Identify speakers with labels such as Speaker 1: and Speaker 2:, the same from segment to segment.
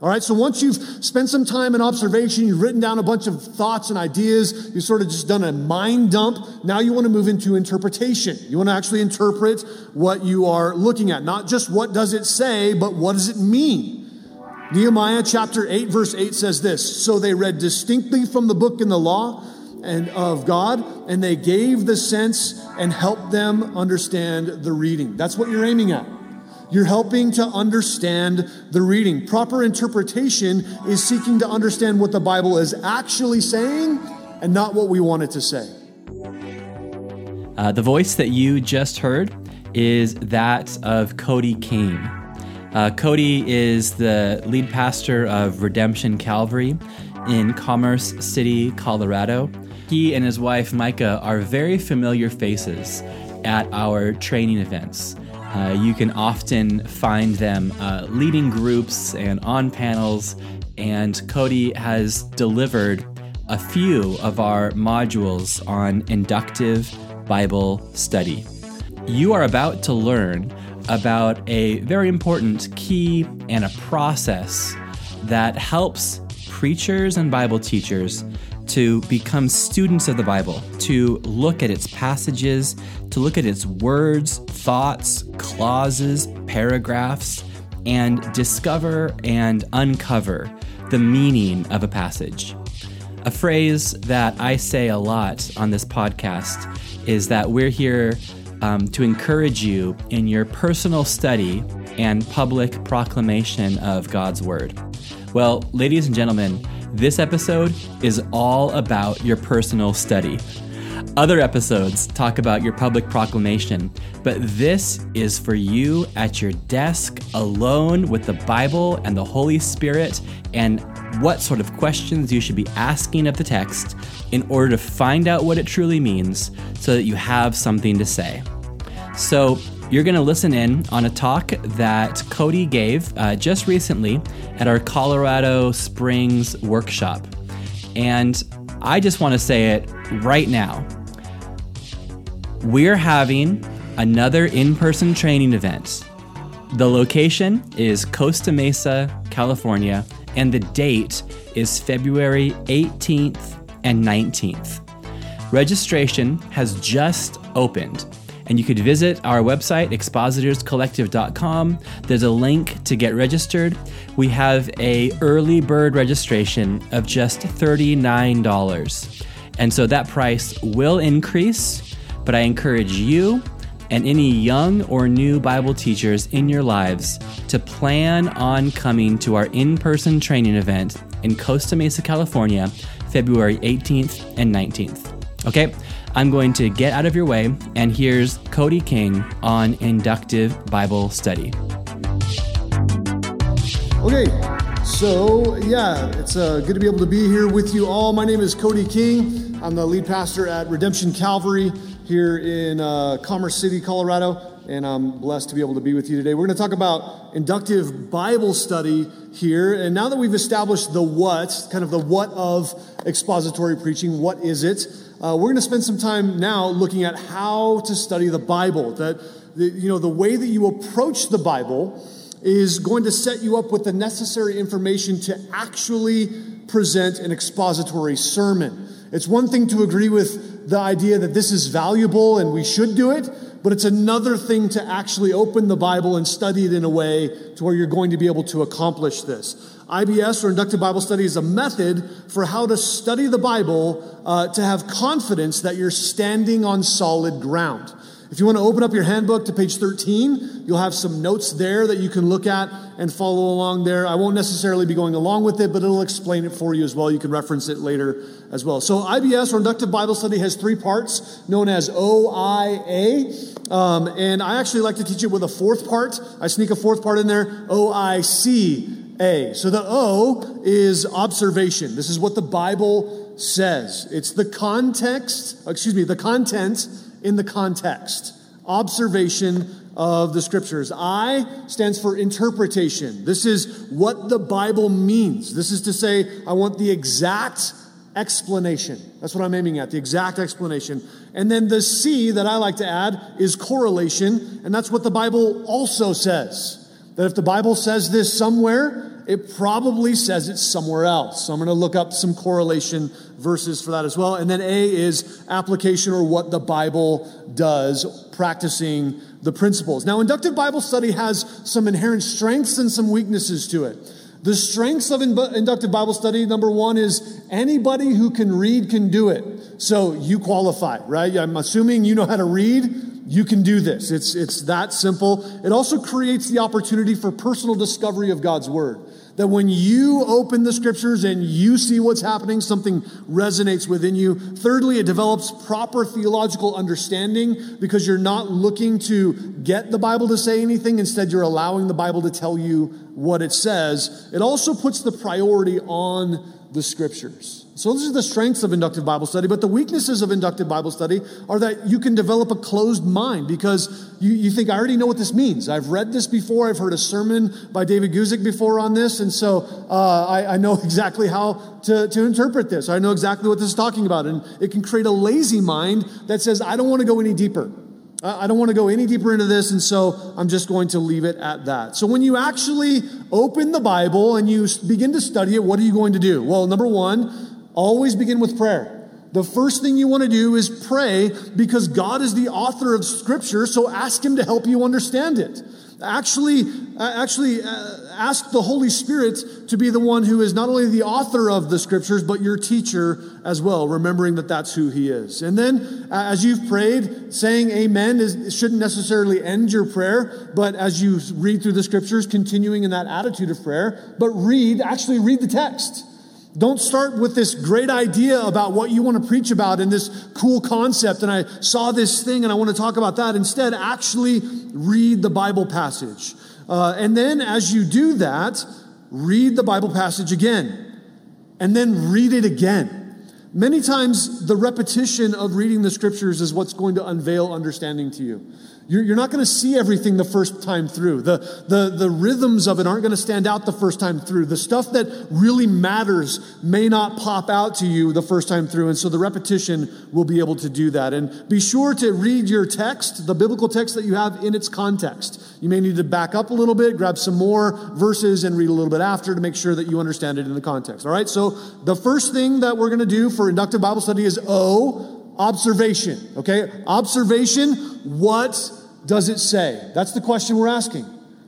Speaker 1: All right, so once you've spent some time in observation, you've written down a bunch of thoughts and ideas, you've sort of just done a mind dump, now you want to move into interpretation. You want to actually interpret what you are looking at. Not just what does it say, but what does it mean? Nehemiah chapter 8, verse 8 says this So they read distinctly from the book in the law and of God, and they gave the sense and helped them understand the reading. That's what you're aiming at. You're helping to understand the reading. Proper interpretation is seeking to understand what the Bible is actually saying and not what we want it to say.
Speaker 2: Uh, the voice that you just heard is that of Cody Kane. Uh, Cody is the lead pastor of Redemption Calvary in Commerce City, Colorado. He and his wife Micah are very familiar faces at our training events. Uh, you can often find them uh, leading groups and on panels, and Cody has delivered a few of our modules on inductive Bible study. You are about to learn about a very important key and a process that helps preachers and Bible teachers to become students of the Bible, to look at its passages, to look at its words, thoughts, clauses, paragraphs, and discover and uncover the meaning of a passage. A phrase that I say a lot on this podcast is that we're here um, to encourage you in your personal study and public proclamation of God's Word. Well, ladies and gentlemen, this episode is all about your personal study. Other episodes talk about your public proclamation, but this is for you at your desk alone with the Bible and the Holy Spirit and what sort of questions you should be asking of the text in order to find out what it truly means so that you have something to say. So, you're going to listen in on a talk that Cody gave uh, just recently at our Colorado Springs workshop. And I just want to say it right now. We're having another in person training event. The location is Costa Mesa, California, and the date is February 18th and 19th. Registration has just opened and you could visit our website, expositorscollective.com. There's a link to get registered. We have a early bird registration of just $39. And so that price will increase, but I encourage you and any young or new Bible teachers in your lives to plan on coming to our in person training event in Costa Mesa, California, February 18th and 19th. Okay? I'm going to get out of your way, and here's Cody King on inductive Bible study.
Speaker 1: Okay, so yeah, it's uh, good to be able to be here with you all. My name is Cody King. I'm the lead pastor at Redemption Calvary here in uh, Commerce City, Colorado and I'm blessed to be able to be with you today. We're going to talk about inductive Bible study here. And now that we've established the what, kind of the what of expository preaching, what is it? Uh, we're going to spend some time now looking at how to study the Bible. That, the, you know, the way that you approach the Bible is going to set you up with the necessary information to actually present an expository sermon. It's one thing to agree with the idea that this is valuable and we should do it, but it's another thing to actually open the Bible and study it in a way to where you're going to be able to accomplish this. IBS or inductive Bible study is a method for how to study the Bible uh, to have confidence that you're standing on solid ground. If you want to open up your handbook to page 13, you'll have some notes there that you can look at and follow along there. I won't necessarily be going along with it, but it'll explain it for you as well. You can reference it later as well. So, IBS or Inductive Bible Study has three parts known as OIA. Um, and I actually like to teach it with a fourth part. I sneak a fourth part in there OICA. So, the O is observation. This is what the Bible says. It's the context, excuse me, the content in the context. Observation of the scriptures. I stands for interpretation. This is what the Bible means. This is to say, I want the exact explanation. That's what I'm aiming at, the exact explanation. And then the C that I like to add is correlation, and that's what the Bible also says. That if the Bible says this somewhere, it probably says it somewhere else. So I'm going to look up some correlation verses for that as well. And then A is application or what the Bible does, practicing the principles. Now, inductive Bible study has some inherent strengths and some weaknesses to it. The strengths of inductive Bible study, number one, is anybody who can read can do it. So you qualify, right? I'm assuming you know how to read. You can do this. It's, it's that simple. It also creates the opportunity for personal discovery of God's Word. That when you open the scriptures and you see what's happening, something resonates within you. Thirdly, it develops proper theological understanding because you're not looking to get the Bible to say anything. Instead, you're allowing the Bible to tell you what it says. It also puts the priority on the scriptures. So, those are the strengths of inductive Bible study, but the weaknesses of inductive Bible study are that you can develop a closed mind because you, you think, I already know what this means. I've read this before, I've heard a sermon by David Guzik before on this, and so uh, I, I, know exactly how to, to interpret this. I know exactly what this is talking about. And it can create a lazy mind that says, I don't want to go any deeper. I don't want to go any deeper into this, and so I'm just going to leave it at that. So, when you actually open the Bible and you begin to study it, what are you going to do? Well, number one, always begin with prayer. The first thing you want to do is pray because God is the author of Scripture, so ask Him to help you understand it. Actually, actually uh, ask the Holy Spirit to be the one who is not only the author of the scriptures, but your teacher as well, remembering that that's who he is. And then, uh, as you've prayed, saying amen is, shouldn't necessarily end your prayer, but as you read through the scriptures, continuing in that attitude of prayer, but read, actually read the text. Don't start with this great idea about what you want to preach about and this cool concept. And I saw this thing and I want to talk about that. Instead, actually read the Bible passage. Uh, and then as you do that, read the Bible passage again. And then read it again. Many times, the repetition of reading the scriptures is what's going to unveil understanding to you. You're, you're not going to see everything the first time through. The, the, the rhythms of it aren't going to stand out the first time through. The stuff that really matters may not pop out to you the first time through. And so the repetition will be able to do that. And be sure to read your text, the biblical text that you have in its context. You may need to back up a little bit, grab some more verses, and read a little bit after to make sure that you understand it in the context. All right? So the first thing that we're going to do for inductive Bible study is O, observation. Okay? Observation, what does it say? That's the question we're asking.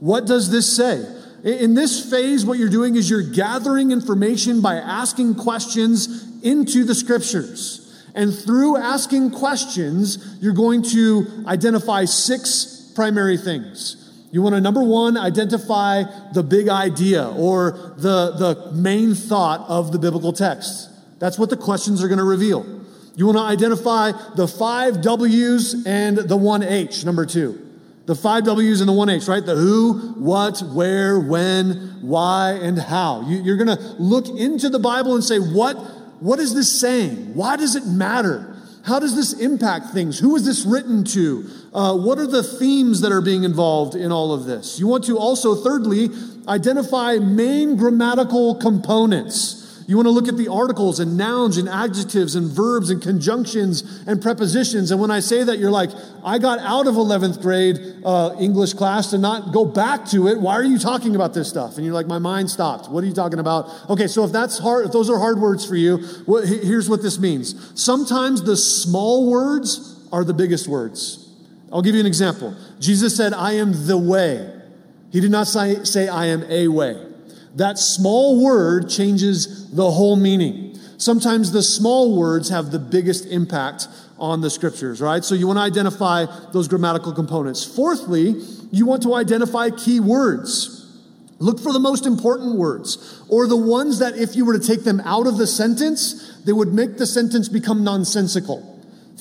Speaker 1: What does this say? In this phase, what you're doing is you're gathering information by asking questions into the scriptures. And through asking questions, you're going to identify six primary things. You want to, number one, identify the big idea or the, the main thought of the biblical text. That's what the questions are going to reveal. You want to identify the five W's and the one H, number two. The five W's and the one H, right? The who, what, where, when, why, and how. You, are going to look into the Bible and say, what, what is this saying? Why does it matter? How does this impact things? Who is this written to? Uh, what are the themes that are being involved in all of this? You want to also, thirdly, identify main grammatical components. You want to look at the articles and nouns and adjectives and verbs and conjunctions and prepositions. And when I say that, you're like, I got out of 11th grade uh, English class to not go back to it. Why are you talking about this stuff? And you're like, my mind stopped. What are you talking about? Okay, so if that's hard, if those are hard words for you, what, here's what this means. Sometimes the small words are the biggest words. I'll give you an example. Jesus said, I am the way. He did not say, say I am a way that small word changes the whole meaning. Sometimes the small words have the biggest impact on the scriptures, right? So you want to identify those grammatical components. Fourthly, you want to identify key words. Look for the most important words, or the ones that if you were to take them out of the sentence, they would make the sentence become nonsensical.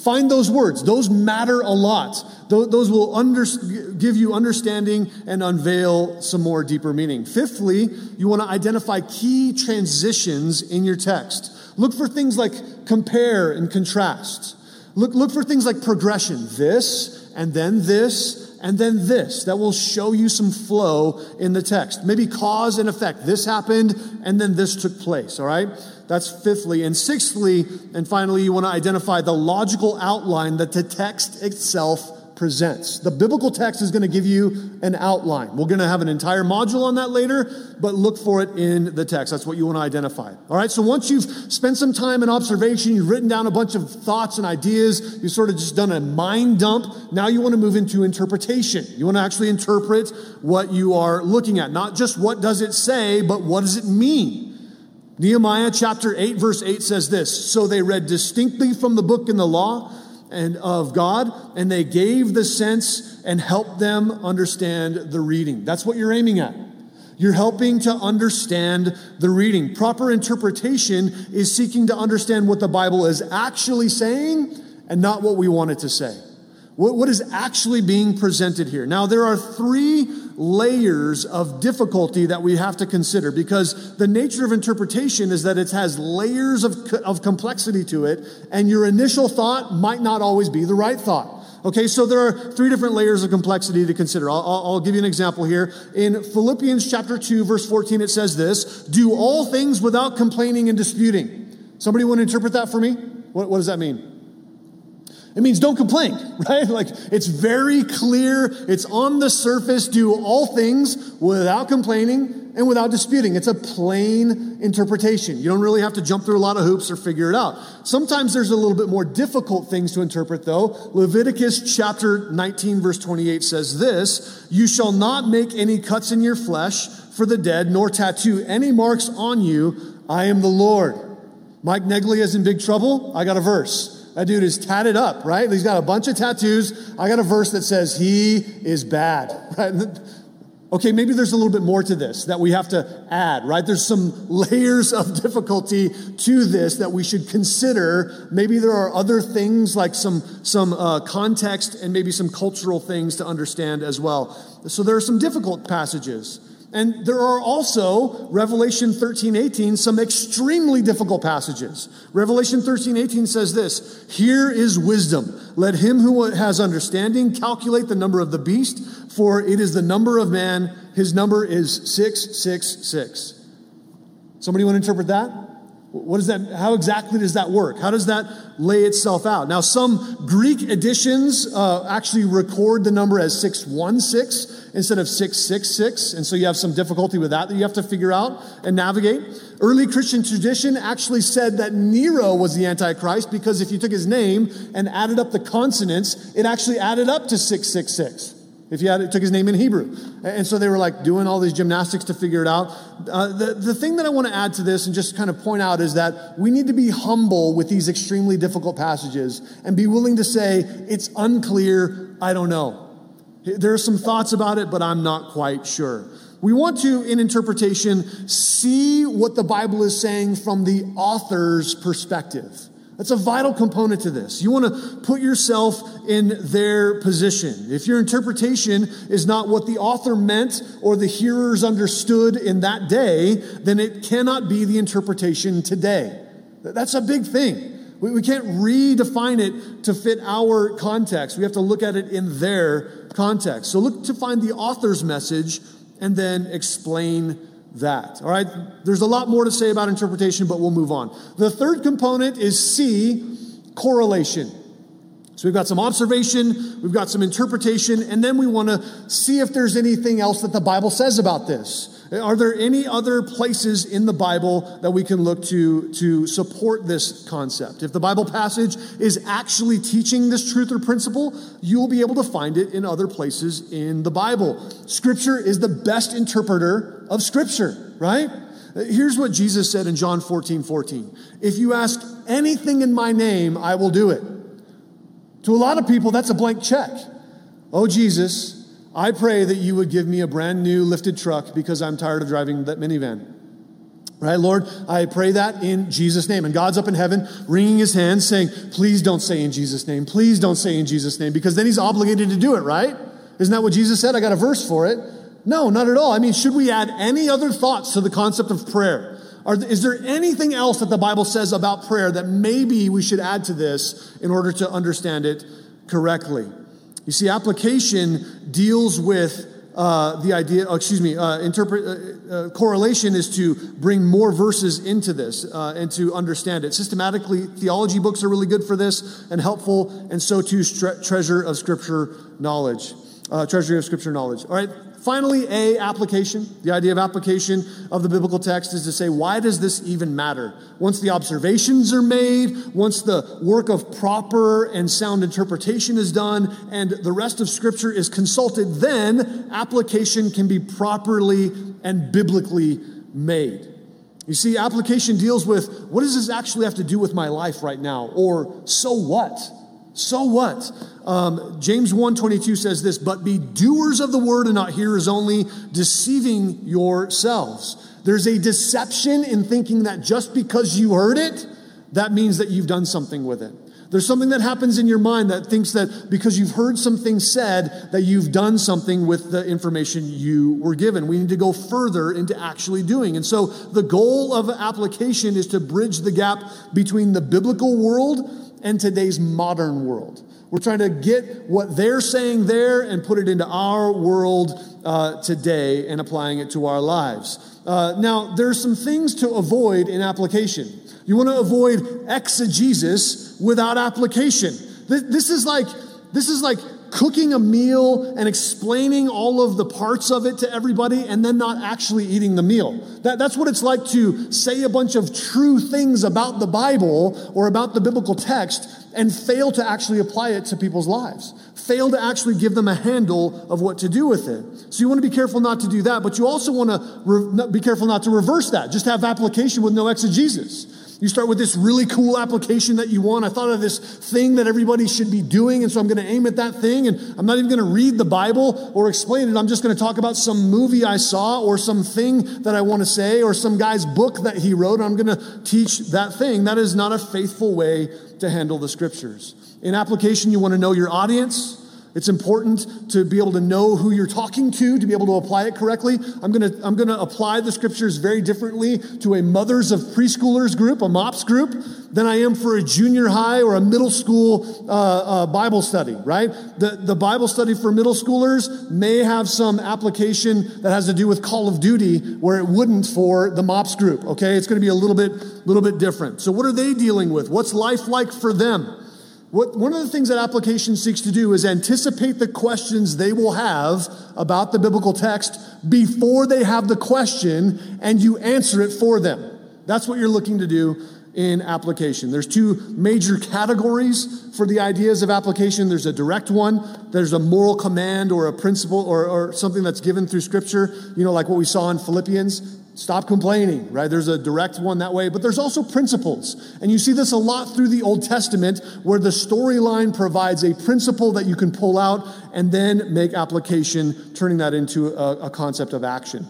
Speaker 1: Find those words. Those matter a lot. Those will under, give you understanding and unveil some more deeper meaning. Fifthly, you want to identify key transitions in your text. Look for things like compare and contrast. Look, look for things like progression. This, and then this, and then this. That will show you some flow in the text. Maybe cause and effect. This happened, and then this took place, all right? That's fifthly. And sixthly, and finally, you want to identify the logical outline that the text itself presents. The biblical text is going to give you an outline. We're going to have an entire module on that later, but look for it in the text. That's what you want to identify. All right, so once you've spent some time in observation, you've written down a bunch of thoughts and ideas, you've sort of just done a mind dump, now you want to move into interpretation. You want to actually interpret what you are looking at. Not just what does it say, but what does it mean? Nehemiah chapter 8, verse 8 says this So they read distinctly from the book in the law and of God, and they gave the sense and helped them understand the reading. That's what you're aiming at. You're helping to understand the reading. Proper interpretation is seeking to understand what the Bible is actually saying and not what we want it to say. What, what is actually being presented here? Now, there are three layers of difficulty that we have to consider because the nature of interpretation is that it has layers of, of complexity to it, and your initial thought might not always be the right thought. Okay, so there are three different layers of complexity to consider. I'll, I'll, give you an example here. In Philippians chapter 2, verse 14, it says this Do all things without complaining and disputing. Somebody want to interpret that for me? What, what does that mean? It means don't complain, right? Like it's very clear, it's on the surface, do all things without complaining and without disputing. It's a plain interpretation. You don't really have to jump through a lot of hoops or figure it out. Sometimes there's a little bit more difficult things to interpret though. Leviticus chapter 19 verse 28 says this, you shall not make any cuts in your flesh for the dead, nor tattoo any marks on you. I am the Lord. Mike Negley is in big trouble. I got a verse. That dude is tatted up, right? He's got a bunch of tattoos. I got a verse that says he is bad, right? Okay, maybe there's a little bit more to this that we have to add, right? There's some layers of difficulty to this that we should consider. Maybe there are other things like some, some uh, context and maybe some cultural things to understand as well. So there are some difficult passages. And there are also, Revelation 13, 18, some extremely difficult passages. Revelation 13, 18 says this Here is wisdom. Let him who has understanding calculate the number of the beast, for it is the number of man. His number is 666. Somebody want to interpret that? What is that? How exactly does that work? How does that lay itself out? Now, some Greek editions uh, actually record the number as 616 instead of 666. And so you have some difficulty with that that you have to figure out and navigate. Early Christian tradition actually said that Nero was the Antichrist because if you took his name and added up the consonants, it actually added up to 666 if he had, it took his name in Hebrew. And so they were like doing all these gymnastics to figure it out. Uh, the, the thing that I want to add to this and just kind of point out is that we need to be humble with these extremely difficult passages and be willing to say, it's unclear, I don't know. There are some thoughts about it, but I'm not quite sure. We want to, in interpretation, see what the Bible is saying from the author's perspective. That's a vital component to this. You want to put yourself in their position. If your interpretation is not what the author meant or the hearers understood in that day, then it cannot be the interpretation today. That's a big thing. We, can't redefine it to fit our context. We have to look at it in their context. So look to find the author's message and then explain that. All right? There's a lot more to say about interpretation, but we'll move on. The third component is C, correlation. So we've got some observation, we've got some interpretation, and then we want to see if there's anything else that the Bible says about this. Are there any other places in the Bible that we can look to to support this concept? If the Bible passage is actually teaching this truth or principle, you'll be able to find it in other places in the Bible. Scripture is the best interpreter of Scripture, right? Here's what Jesus said in John 14 14. If you ask anything in my name, I will do it. To a lot of people, that's a blank check. Oh, Jesus, I pray that you would give me a brand new lifted truck because I'm tired of driving that minivan. Right, Lord, I pray that in Jesus' name. And God's up in heaven, wringing his hands, saying, Please don't say in Jesus' name. Please don't say in Jesus' name, because then he's obligated to do it, right? Isn't that what Jesus said? I got a verse for it. No, not at all. I mean, should we add any other thoughts to the concept of prayer? Are, is there anything else that the Bible says about prayer that maybe we should add to this in order to understand it correctly? You see, application deals with uh, the idea, oh, excuse me, uh, interpret, uh, uh, correlation is to bring more verses into this uh, and to understand it. Systematically, theology books are really good for this and helpful, and so too treasure of scripture knowledge. Uh, treasury of scripture knowledge. All right, Finally, A, application. The idea of application of the biblical text is to say, why does this even matter? Once the observations are made, once the work of proper and sound interpretation is done, and the rest of Scripture is consulted, then application can be properly and biblically made. You see, application deals with what does this actually have to do with my life right now? Or so what? So what? Um, James 1.22 says this, but be doers of the word and not hearers only, deceiving yourselves. There's a deception in thinking that just because you heard it, that means that you've done something with it. There's something that happens in your mind that thinks that because you've heard something said, that you've done something with the information you were given. We need to go further into actually doing. And so the goal of application is to bridge the gap between the biblical world and today's modern world. We're trying to get what they're saying there and put it into our world uh, today and applying it to our lives. Uh, now, there's some things to avoid in application. You want to avoid exegesis without application. This, this is like this is like cooking a meal and explaining all of the parts of it to everybody and then not actually eating the meal. That, that's what it's like to say a bunch of true things about the Bible or about the biblical text and fail to actually apply it to people's lives. Fail to actually give them a handle of what to do with it. So you want to be careful not to do that, but you also want to re- be careful not to reverse that. Just have application with no exegesis. You start with this really cool application that you want. I thought of this thing that everybody should be doing, and so I'm going to aim at that thing, and I'm not even going to read the Bible or explain it. I'm just going to talk about some movie I saw or some thing that I want to say or some guy's book that he wrote. I'm going to teach that thing. That is not a faithful way to handle the scriptures. In application, you want to know your audience. It's important to be able to know who you're talking to, to be able to apply it correctly. I'm going to, I'm going to apply the scriptures very differently to a mothers of preschoolers group, a MOPS group, than I am for a junior high or a middle school uh, uh, Bible study, right? The, the Bible study for middle schoolers may have some application that has to do with Call of Duty where it wouldn't for the MOPS group, okay? It's going to be a little bit, little bit different. So, what are they dealing with? What's life like for them? What, one of the things that application seeks to do is anticipate the questions they will have about the biblical text before they have the question and you answer it for them. That's what you're looking to do in application. There's two major categories for the ideas of application. There's a direct one, there's a moral command or a principle or, or something that's given through scripture, you know, like what we saw in Philippians. Stop complaining, right? There's a direct one that way, but there's also principles. And you see this a lot through the Old Testament where the storyline provides a principle that you can pull out and then make application, turning that into a, a concept of action.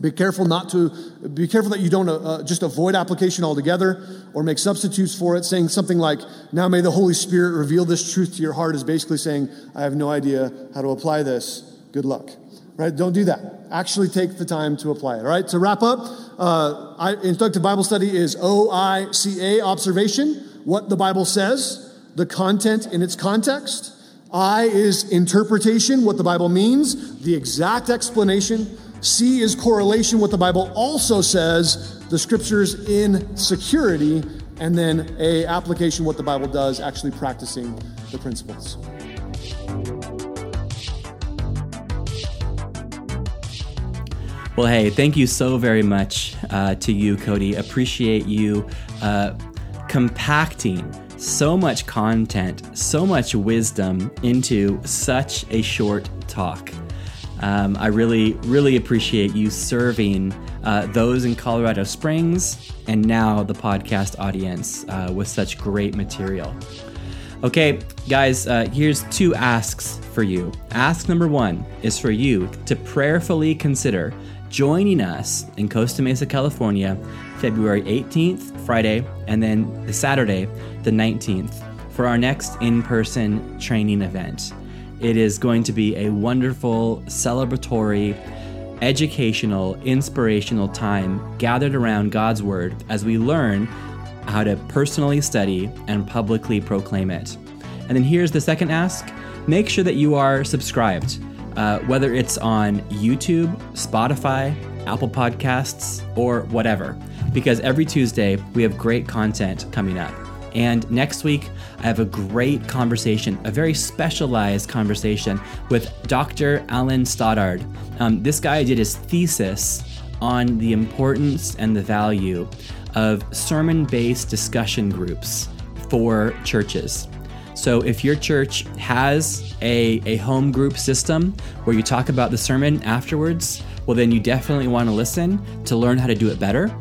Speaker 1: Be careful not to, be careful that you don't uh, uh just avoid application altogether or make substitutes for it. Saying something like, now may the Holy Spirit reveal this truth to your heart is basically saying, I have no idea how to apply this. Good luck right? Don't do that. Actually take the time to apply it, all right? To wrap up, uh, I, Bible study is OICA, observation, what the Bible says, the content in its context. I is interpretation, what the Bible means, the exact explanation. C is correlation, what the Bible also says, the scriptures in security. And then A, application, what the Bible does, actually practicing the principles.
Speaker 2: Well, hey, thank you so very much uh, to you, Cody. Appreciate you uh, compacting so much content, so much wisdom into such a short talk. Um, I really, really appreciate you serving uh, those in Colorado Springs and now the podcast audience uh, with such great material. Okay, guys, uh, here's two asks for you. Ask number one is for you to prayerfully consider joining us in Costa Mesa, California, February 18th, Friday, and then the Saturday, the 19th, for our next in person training event. It is going to be a wonderful, celebratory, educational, inspirational time gathered around God's Word as we learn how to personally study and publicly proclaim it. And then here's the second ask make sure that you are subscribed uh, whether it's on YouTube, Spotify, Apple Podcasts, or whatever, because every Tuesday we have great content coming up. And next week, I have a great conversation, a very specialized conversation with Dr. Alan Stoddard. Um, this guy did his thesis on the importance and the value of sermon based discussion groups for churches. So, if your church has a, a home group system where you talk about the sermon afterwards, well, then you definitely want to listen to learn how to do it better.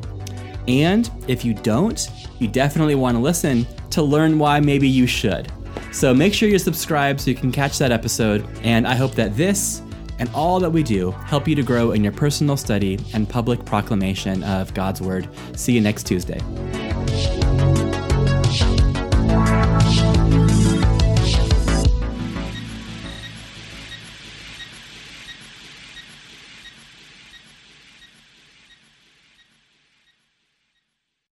Speaker 2: And if you don't, you definitely want to listen to learn why maybe you should. So make sure you're subscribed so you can catch that episode. And I hope that this and all that we do help you to grow in your personal study and public proclamation of God's Word. See you next Tuesday.